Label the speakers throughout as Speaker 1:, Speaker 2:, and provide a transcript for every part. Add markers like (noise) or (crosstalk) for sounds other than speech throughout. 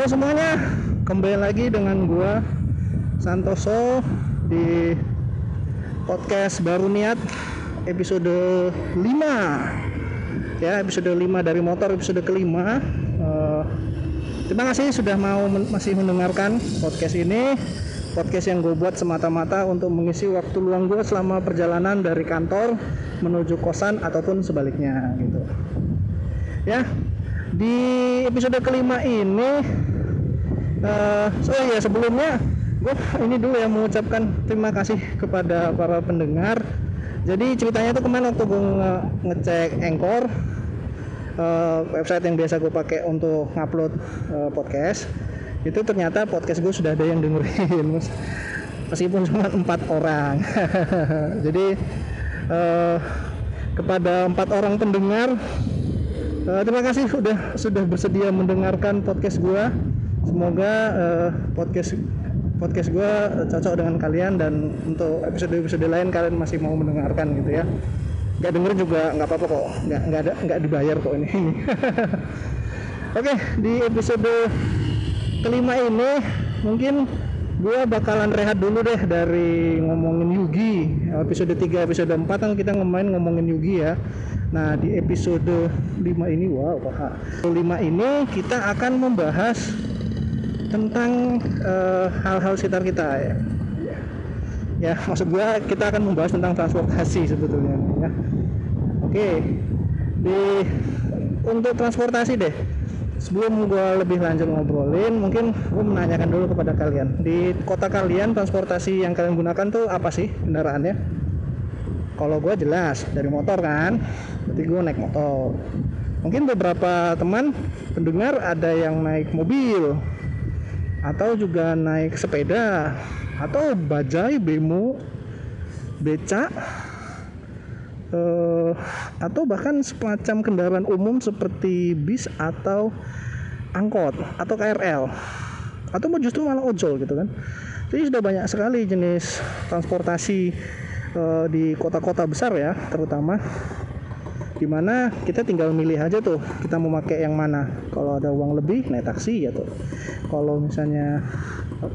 Speaker 1: Halo semuanya, kembali lagi dengan gua Santoso di podcast baru niat episode 5 ya episode 5 dari motor episode kelima. Uh, terima kasih sudah mau men masih mendengarkan podcast ini. Podcast yang gue buat semata-mata untuk mengisi waktu luang gue selama perjalanan dari kantor menuju kosan ataupun sebaliknya gitu. Ya di episode kelima ini uh, so ya sebelumnya gue ini dulu ya mengucapkan terima kasih kepada para pendengar. Jadi ceritanya tuh kemarin waktu gue nge ngecek Anchor uh, website yang biasa gue pakai untuk ngupload uh, podcast itu ternyata podcast gue sudah ada yang dengerin. Meskipun cuma empat orang. (laughs) Jadi uh, kepada empat orang pendengar Uh, terima kasih sudah sudah bersedia mendengarkan podcast gue. Semoga uh, podcast podcast gue cocok dengan kalian dan untuk episode-episode lain kalian masih mau mendengarkan gitu ya. Gak denger juga nggak apa-apa kok, nggak nggak ada nggak dibayar kok ini. (laughs) Oke di episode kelima ini mungkin gue bakalan rehat dulu deh dari ngomongin Yugi episode 3 episode 4 kan kita ngemain ngomongin Yugi ya Nah, di episode 5 ini wow, Pak. 5 ini kita akan membahas tentang hal-hal uh, sekitar kita ya. Ya, maksud gua kita akan membahas tentang transportasi sebetulnya ya. Oke. Di untuk transportasi deh. Sebelum gua lebih lanjut ngobrolin, mungkin gua menanyakan dulu kepada kalian. Di kota kalian transportasi yang kalian gunakan tuh apa sih kendaraannya? kalau gue jelas dari motor kan berarti gue naik motor mungkin beberapa teman pendengar ada yang naik mobil atau juga naik sepeda. Atau bajai bemo beca. Uh, atau bahkan semacam kendaraan umum seperti bis atau angkot atau KRL atau justru malah ojol gitu kan. Jadi sudah banyak sekali jenis transportasi uh, di kota-kota besar ya terutama di mana kita tinggal milih aja tuh kita mau pakai yang mana. Kalau ada uang lebih naik taksi ya tuh. Kalau misalnya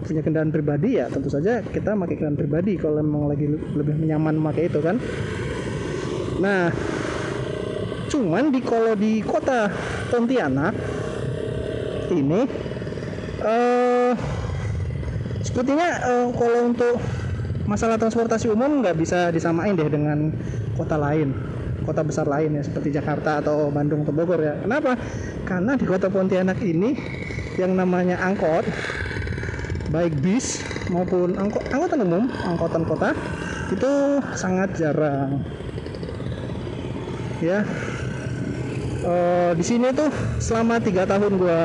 Speaker 1: punya kendaraan pribadi ya tentu saja kita pakai kendaraan pribadi kalau memang lagi lebih nyaman memakai itu kan. Nah cuman di kalau di kota Pontianak ini uh, sepertinya uh, kalau untuk masalah transportasi umum nggak bisa disamain deh dengan kota lain kota besar lain ya seperti Jakarta atau Bandung atau Bogor ya. Kenapa? Karena di kota Pontianak ini yang namanya angkot baik bis maupun angkot angkutan umum angkutan kota itu sangat jarang. Ya. Uh, di sini tuh selama tiga tahun gua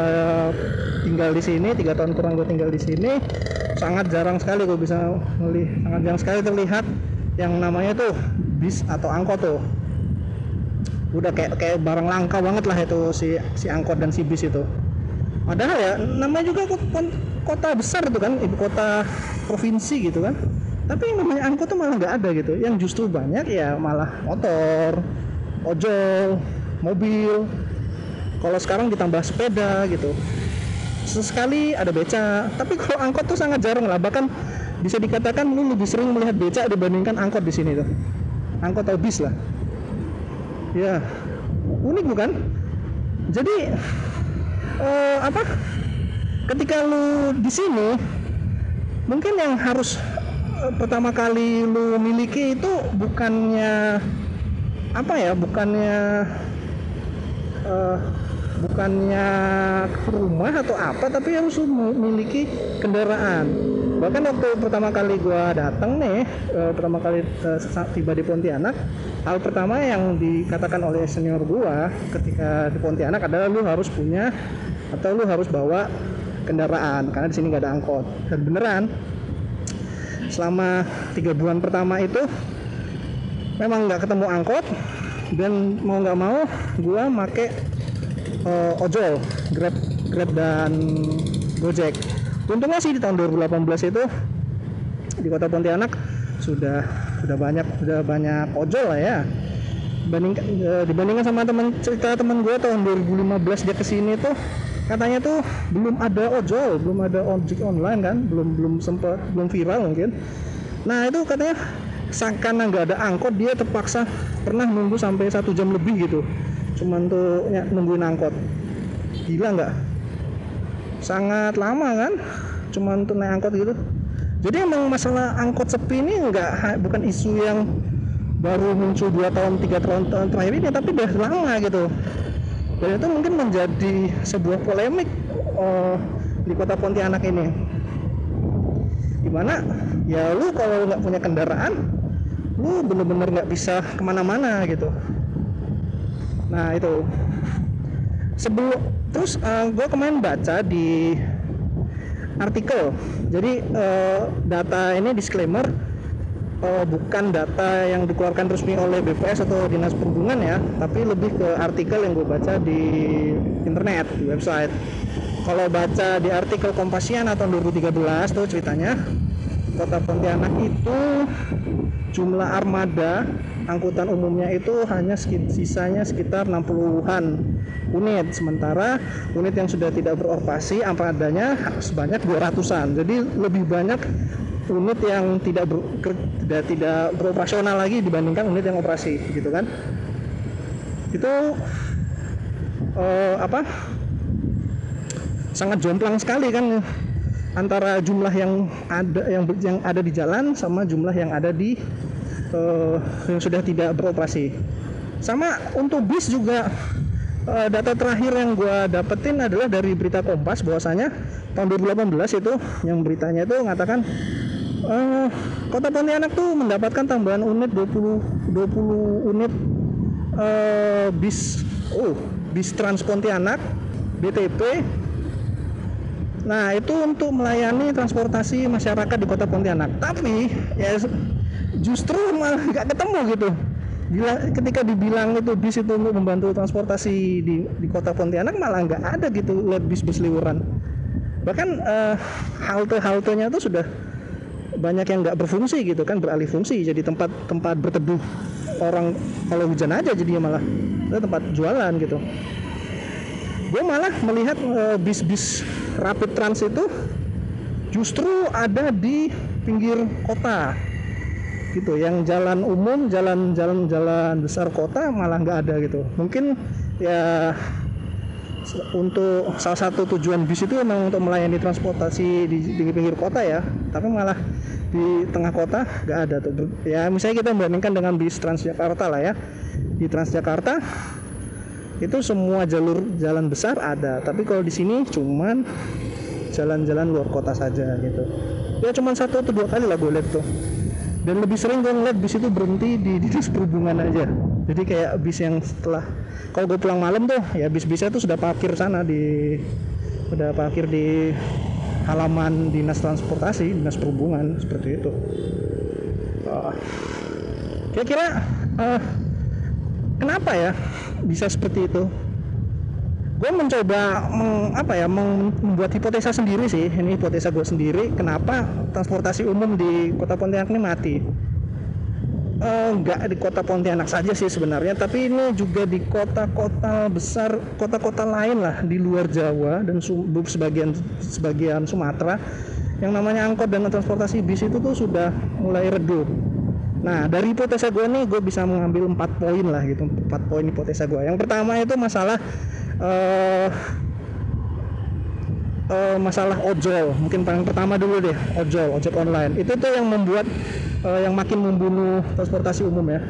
Speaker 1: tinggal di sini tiga tahun kurang gue tinggal di sini sangat jarang sekali gue bisa melihat sangat jarang sekali terlihat yang namanya tuh bis atau angkot tuh udah kayak kayak barang langka banget lah itu si si angkot dan si bis itu. Padahal ya namanya juga kota besar tuh kan ibu kota provinsi gitu kan. Tapi yang namanya angkot tuh malah nggak ada gitu. Yang justru banyak ya malah motor ojol mobil. Kalau sekarang ditambah sepeda gitu. Sesekali ada beca. Tapi kalau angkot tuh sangat jarang lah. Bahkan bisa dikatakan lu lebih sering melihat beca dibandingkan angkot di sini tuh. Angkot atau bis lah ya. Unik bukan? Jadi uh, apa? Ketika lu di sini mungkin yang harus uh, pertama kali lu miliki itu bukannya apa ya? Bukannya uh, bukannya rumah atau apa tapi harus memiliki kendaraan bahkan waktu pertama kali gua datang nih uh, pertama kali uh, tiba di Pontianak hal pertama yang dikatakan oleh senior gua ketika di Pontianak adalah lu harus punya atau lu harus bawa kendaraan karena di sini nggak ada angkot dan beneran selama tiga bulan pertama itu memang nggak ketemu angkot dan mau nggak mau gua make uh, ojol, Grab, Grab dan Gojek. Untungnya sih di tahun 2018 itu di Kota Pontianak sudah sudah banyak sudah banyak ojol lah ya. bandingkan eh, dibandingkan sama teman cerita teman gue tahun 2015 dia ke sini tuh katanya tuh belum ada ojol belum ada ojek online kan belum belum sempat belum viral mungkin. Nah itu katanya karena nggak ada angkot dia terpaksa pernah nunggu sampai satu jam lebih gitu. Cuman tuh ya, nungguin angkot. Gila nggak sangat lama kan? Cuman tuh naik angkot gitu. Jadi emang masalah angkot sepi ini nggak bukan isu yang baru muncul dua tahun tiga tahun, tahun terakhir ini tapi udah lama gitu. Dan itu mungkin menjadi sebuah polemik uh, di kota Pontianak ini. Di mana ya lu kalau nggak punya kendaraan lu bener-bener nggak bisa ke mana-mana gitu. Nah itu. Sebelum terus uh, eh, gue kemarin baca di artikel jadi uh, data ini disclaimer uh, bukan data yang dikeluarkan resmi oleh BPS atau Dinas Perhubungan ya, tapi lebih ke artikel yang gue baca di internet, di website. Kalau baca di artikel Kompasiana tahun 2013 tuh ceritanya Kota Pontianak itu jumlah armada angkutan umumnya itu hanya sisanya sekitar 60-an unit. Sementara unit yang sudah tidak beroperasi armadanya sebanyak 200-an jadi lebih banyak unit yang tidak ber, tidak tidak beroperasional lagi dibandingkan unit yang operasi gitu kan? Itu uh, apa? Sangat jomplang sekali kan antara jumlah yang ada yang yang ada di jalan sama jumlah yang ada di uh, yang sudah tidak beroperasi. Sama untuk bis juga uh, data terakhir yang gue dapetin adalah dari berita Kompas bahwasanya tahun 2018 itu yang beritanya itu mengatakan uh, Kota Pontianak tuh mendapatkan tambahan unit 20 20 unit uh, bis oh bis Trans Pontianak BTP Nah itu untuk melayani transportasi masyarakat di Kota Pontianak. Tapi ya justru malah nggak ketemu gitu. Bila, ketika dibilang itu bis itu untuk membantu transportasi di, di kota Pontianak malah nggak ada gitu lihat bis-bis liburan. Bahkan uh, halte-haltenya itu sudah banyak yang nggak berfungsi gitu kan beralih fungsi. Jadi tempat tempat berteduh orang kalau hujan aja jadinya malah. Itu tempat jualan gitu. Gue malah melihat uh, bis-bis rapid trans itu justru ada di pinggir kota. Gitu yang jalan umum jalan jalan jalan besar kota malah nggak ada gitu. Mungkin ya untuk salah satu tujuan bis itu memang untuk melayani transportasi di, di pinggir kota ya. Tapi malah di tengah kota nggak ada tuh. Ya misalnya kita bandingkan dengan bis Transjakarta lah ya. Di Transjakarta itu semua jalur jalan besar ada tapi kalau di sini cuman jalan-jalan luar kota saja gitu. Ya cuman satu atau dua kali lah gue lihat tuh. Dan lebih sering gue ngeliat bis itu berhenti di dinas perhubungan aja. Jadi kayak bis yang setelah kalau gue pulang malam tuh ya bis-bisnya tuh sudah parkir sana di sudah parkir di halaman dinas transportasi dinas perhubungan seperti itu. Uh, kira-kira uh, kenapa ya bisa seperti itu? Gue mencoba meng, apa ya membuat hipotesa sendiri sih. Ini hipotesa gue sendiri kenapa transportasi umum di kota Pontianak ini mati? Enggak eh, di kota Pontianak saja sih sebenarnya tapi ini juga di kota-kota besar kota-kota lain lah di luar Jawa dan sebagian sebagian Sumatera. Yang namanya angkot dan transportasi bis itu tuh sudah mulai redup Nah dari hipotesa gue nih gue bisa mengambil empat poin lah gitu empat poin hipotesa gue. Yang pertama itu masalah uh, uh, masalah ojol. Mungkin paling pertama dulu deh ojol ojek online. Itu tuh yang membuat uh, yang makin membunuh transportasi umum ya.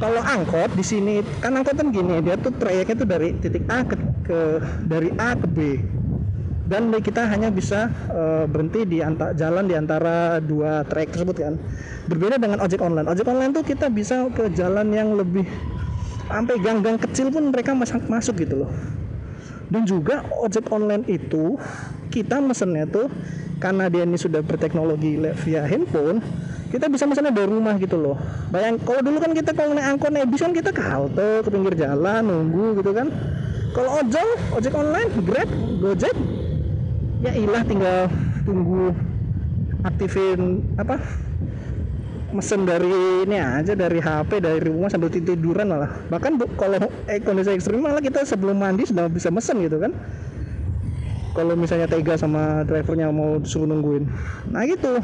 Speaker 1: Kalau angkot di sini kan angkot kan gini dia tuh trayeknya tuh dari titik A ke, ke dari A ke B dan kita hanya bisa uh, berhenti di antara jalan di antara dua trayek tersebut kan? Berbeda dengan ojek online. Ojek online tuh kita bisa ke jalan yang lebih sampai gang-gang kecil pun mereka masuk masuk gitu loh. Dan juga ojek online itu kita mesennya tuh karena dia ini sudah berteknologi via handphone kita bisa mesennya dari rumah gitu loh. Bayang kalau dulu kan kita kalau naik angkot naik bis kan kita ke halte ke pinggir jalan nunggu gitu kan. Kalau ojol ojek online grab gojek ya ilah tinggal tunggu aktifin apa mesen dari ini aja dari HP dari rumah sambil tiduran malah. Bahkan bu, kalau eh, kondisi ekstrim malah kita sebelum mandi sudah bisa mesen gitu kan. Kalau misalnya tega sama drivernya mau suruh nungguin. Nah gitu.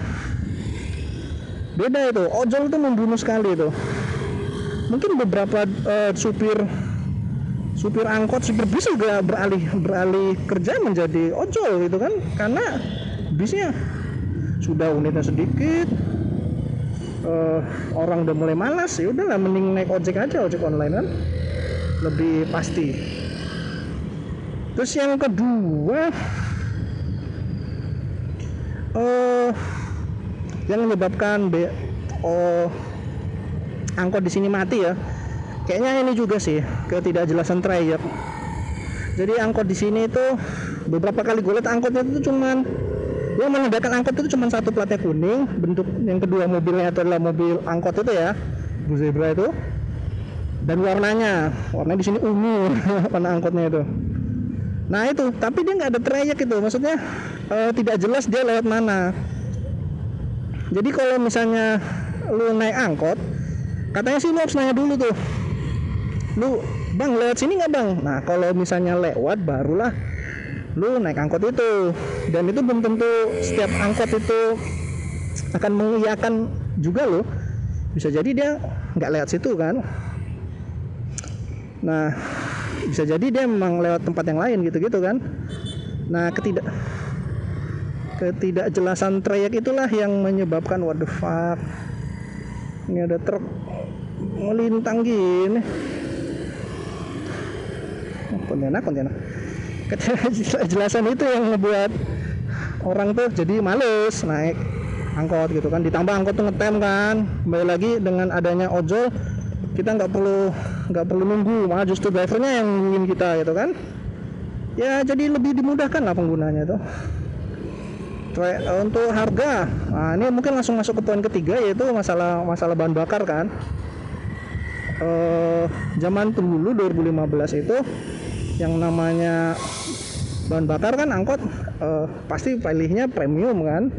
Speaker 1: Beda itu ojol itu membunuh sekali itu. Mungkin beberapa uh, supir supir angkot supir bis juga beralih beralih kerja menjadi ojol gitu kan. Karena bisnya sudah unitnya sedikit uh, orang udah mulai malas ya udahlah mending naik ojek aja ojek online kan. Lebih pasti. Terus yang kedua uh, yang menyebabkan be oh angkot di sini mati ya kayaknya ini juga sih ketidakjelasan trayek jadi angkot di sini itu beberapa kali gue lihat angkotnya itu cuman yang menandakan angkot itu cuma satu platnya kuning bentuk yang kedua mobilnya itu adalah mobil angkot itu ya Bu Zebra itu. Dan warnanya warnanya di sini ungu (laughs) warna angkotnya itu. Nah itu tapi dia nggak ada trayek itu maksudnya uh, tidak jelas dia lewat mana. Jadi kalau misalnya lu naik angkot katanya sih lu harus nanya dulu tuh lu bang lewat sini nggak bang? Nah kalau misalnya lewat barulah lu naik angkot itu. Dan itu belum tentu setiap angkot itu akan mengiyakan juga lo bisa jadi dia nggak lewat situ kan? Nah bisa jadi dia memang lewat tempat yang lain gitu-gitu kan? Nah ketidak ketidakjelasan trayek itulah yang menyebabkan waduh fuck. Ini ada truk melintang gini kontainer kontainer kejelasan (laughs) itu yang ngebuat orang tuh jadi males naik angkot gitu kan. Ditambah angkot tuh ngetem kan. Kembali lagi dengan adanya ojol kita nggak perlu nggak perlu nunggu. Malah justru drivernya yang nungguin kita gitu kan. Ya jadi lebih dimudahkan lah penggunanya itu untuk harga nah ini mungkin langsung masuk ke poin ketiga yaitu masalah masalah bahan bakar kan. Uh, zaman dulu 2015 itu yang namanya bahan bakar kan angkot uh, pasti pilihnya premium kan.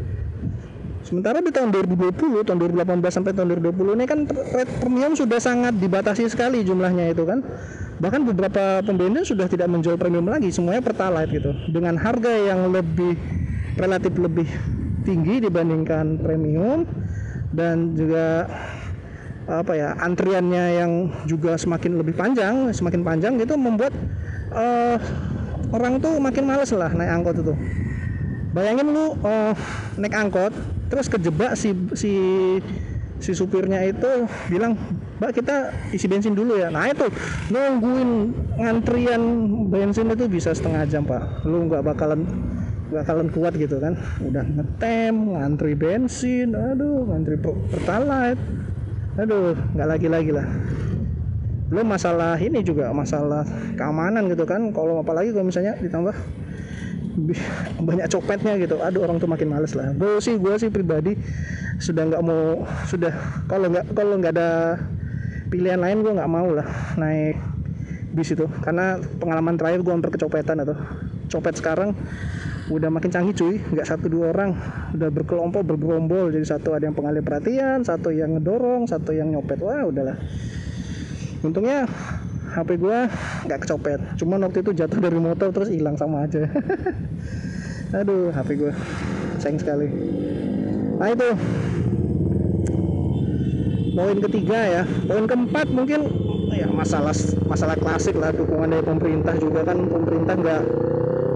Speaker 1: Sementara di tahun 2020 tahun 2018 sampai tahun 2020 ini kan premium sudah sangat dibatasi sekali jumlahnya itu kan. Bahkan beberapa pembensin sudah tidak menjual premium lagi semuanya pertalite gitu. Dengan harga yang lebih relatif lebih tinggi dibandingkan premium dan juga apa ya antriannya yang juga semakin lebih panjang semakin panjang gitu membuat uh, orang tuh makin males lah naik angkot itu. Bayangin lu uh, naik angkot terus kejebak si si si supirnya itu bilang mbak kita isi bensin dulu ya. Nah itu nungguin ngantrian bensin itu bisa setengah jam pak. Lu nggak bakalan bakalan kuat gitu kan. Udah ngetem ngantri bensin aduh ngantri pertalite. Aduh nggak lagi lagi lah belum masalah ini juga masalah keamanan gitu kan. Kalau apalagi kalau misalnya ditambah banyak copetnya gitu. Aduh orang tuh makin males lah. Gue sih gue sih pribadi sudah nggak mau sudah kalau nggak kalau nggak ada pilihan lain gue nggak mau lah naik bis itu. Karena pengalaman terakhir gue hampir kecopetan atau copet sekarang udah makin canggih cuy. Nggak satu dua orang. Udah berkelompok bergerombol. Jadi satu ada yang pengalih perhatian satu yang ngedorong satu yang nyopet. Wah udahlah untungnya HP gue nggak kecopet. Cuman waktu itu jatuh dari motor terus hilang sama aja. (laughs) Aduh HP gue sayang sekali. Nah itu. Poin ketiga ya. Poin keempat mungkin ya masalah masalah klasik lah dukungan dari pemerintah juga kan. Pemerintah nggak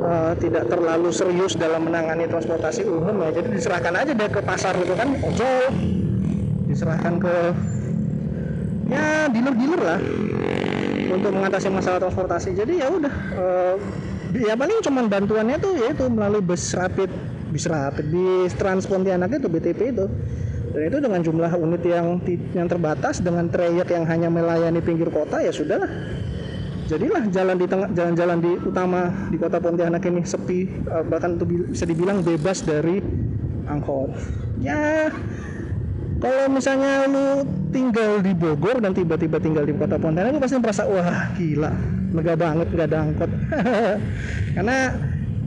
Speaker 1: uh, tidak terlalu serius dalam menangani transportasi umum ya. Jadi diserahkan aja deh ke pasar itu kan ojol. Diserahkan ke ya dealer-dealer lah. Untuk mengatasi masalah transportasi. Jadi ya udah uh, ya paling cuman bantuannya tuh yaitu melalui bus rapid bis rapid bis trans Pontianak itu BTP itu. Dan itu dengan jumlah unit yang yang terbatas dengan trayek yang hanya melayani pinggir kota ya sudah jadilah jalan di tengah jalan-jalan di utama di kota Pontianak ini sepi eh, bahkan itu bisa dibilang bebas dari angkot. Ya kalau misalnya lu tinggal di Bogor dan tiba-tiba tinggal di kota Pontianak lu pasti merasa wah gila megah banget gak ada angkot (laughs) karena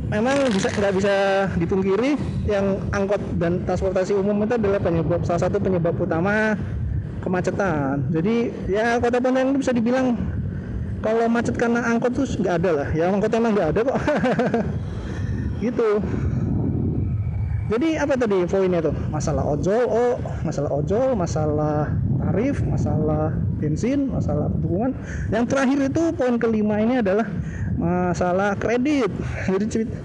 Speaker 1: memang bisa nggak bisa dipungkiri yang angkot dan transportasi umum itu adalah penyebab salah satu penyebab utama kemacetan. Jadi ya kota Pontianak bisa dibilang kalau macet karena angkot tuh nggak ada lah. Ya angkot emang nggak ada kok. (laughs) gitu jadi apa tadi poinnya tuh masalah ojol oh masalah ojol masalah tarif masalah bensin masalah dukungan yang terakhir itu poin kelima ini adalah masalah kredit. Jadi cerita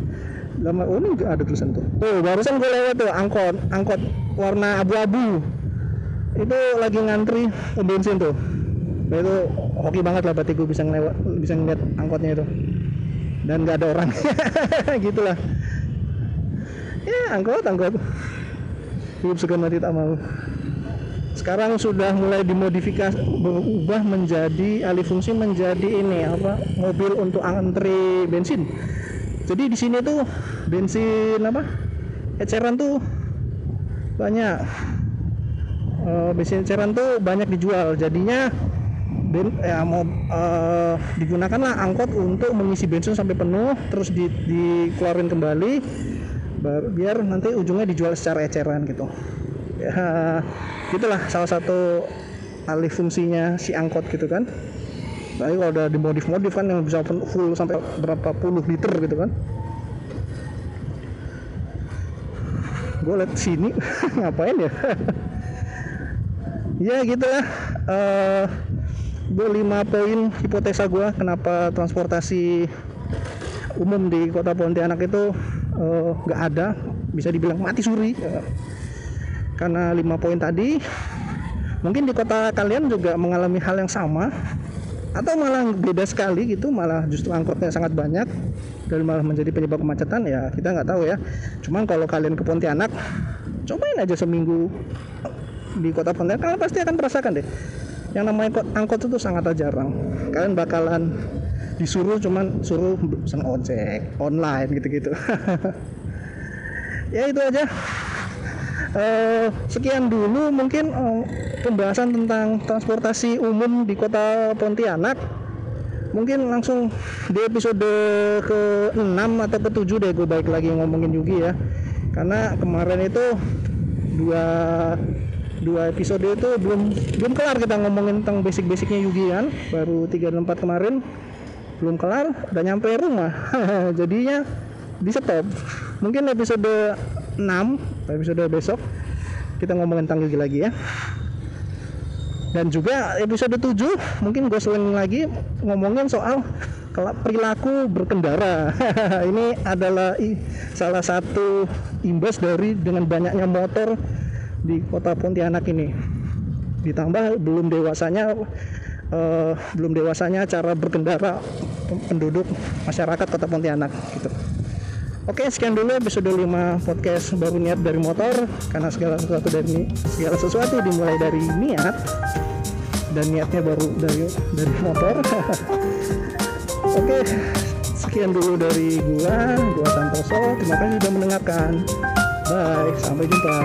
Speaker 1: lama oh ini ada tulisan tuh. Tuh barusan gue lewat tuh angkot angkot warna abu-abu. Itu lagi ngantri bensin tuh. Nah, itu hoki banget lah berarti gue bisa ngelewat bisa ngeliat angkotnya itu. Dan nggak ada orang. (laughs) Gitulah ya angkot angkot. Hidup suka mati tak mau sekarang sudah mulai dimodifikasi berubah menjadi alih fungsi menjadi ini apa mobil untuk antri bensin. Jadi di sini tuh bensin apa eceran tuh banyak. Uh, bensin eceran tuh banyak dijual. Jadinya ben, ya mau uh, digunakanlah angkot untuk mengisi bensin sampai penuh terus di, dikeluarin kembali biar nanti ujungnya dijual secara eceran gitu ya gitulah salah satu alih fungsinya si angkot gitu kan. Tapi kalau udah dimodif-modif kan yang bisa full sampai berapa puluh liter gitu kan. Gue liat sini (laughs) ngapain ya? Ya gitulah. Uh, gue lima poin hipotesa gue kenapa transportasi umum di kota Pontianak itu Eh, nggak uh, ada bisa dibilang mati suri. Uh, karena lima poin tadi mungkin di kota kalian juga mengalami hal yang sama atau malah beda sekali gitu malah justru angkotnya sangat banyak dan malah menjadi penyebab kemacetan ya kita nggak tahu ya. Cuman kalau kalian ke Pontianak cobain aja seminggu di kota Pontianak kalian pasti akan merasakan deh. Yang namanya angkot itu sangat jarang. Kalian bakalan disuruh cuman suruh pesan ojek online gitu-gitu. (laughs) Ya itu aja uh, sekian dulu mungkin uh, pembahasan tentang transportasi umum di kota Pontianak. Mungkin langsung di episode ke 6 atau ke 7 deh gue baik lagi ngomongin Yugi ya. Karena kemarin itu dua dua episode itu belum belum kelar kita ngomongin tentang basic-basicnya Yugi kan. Baru 3 dan 4 kemarin belum kelar udah nyampe rumah. (laughs) Jadinya di stop. Mungkin episode 6 episode besok. Kita ngomongin gigi lagi ya. Dan juga episode 7 mungkin gue selain lagi ngomongin soal perilaku berkendara. (laughs) Ini adalah salah satu imbas dari dengan banyaknya motor di kota Pontianak ini. Ditambah belum dewasanya uh, belum dewasanya cara berkendara penduduk masyarakat Kota Pontianak gitu. Oke, sekian dulu episode 5 podcast baru niat dari motor karena segala sesuatu dari segala sesuatu dimulai dari niat dan niatnya baru dari dari motor. (laughs) Oke, sekian dulu dari gua, gua Santoso. Terima kasih sudah mendengarkan. Bye, sampai jumpa.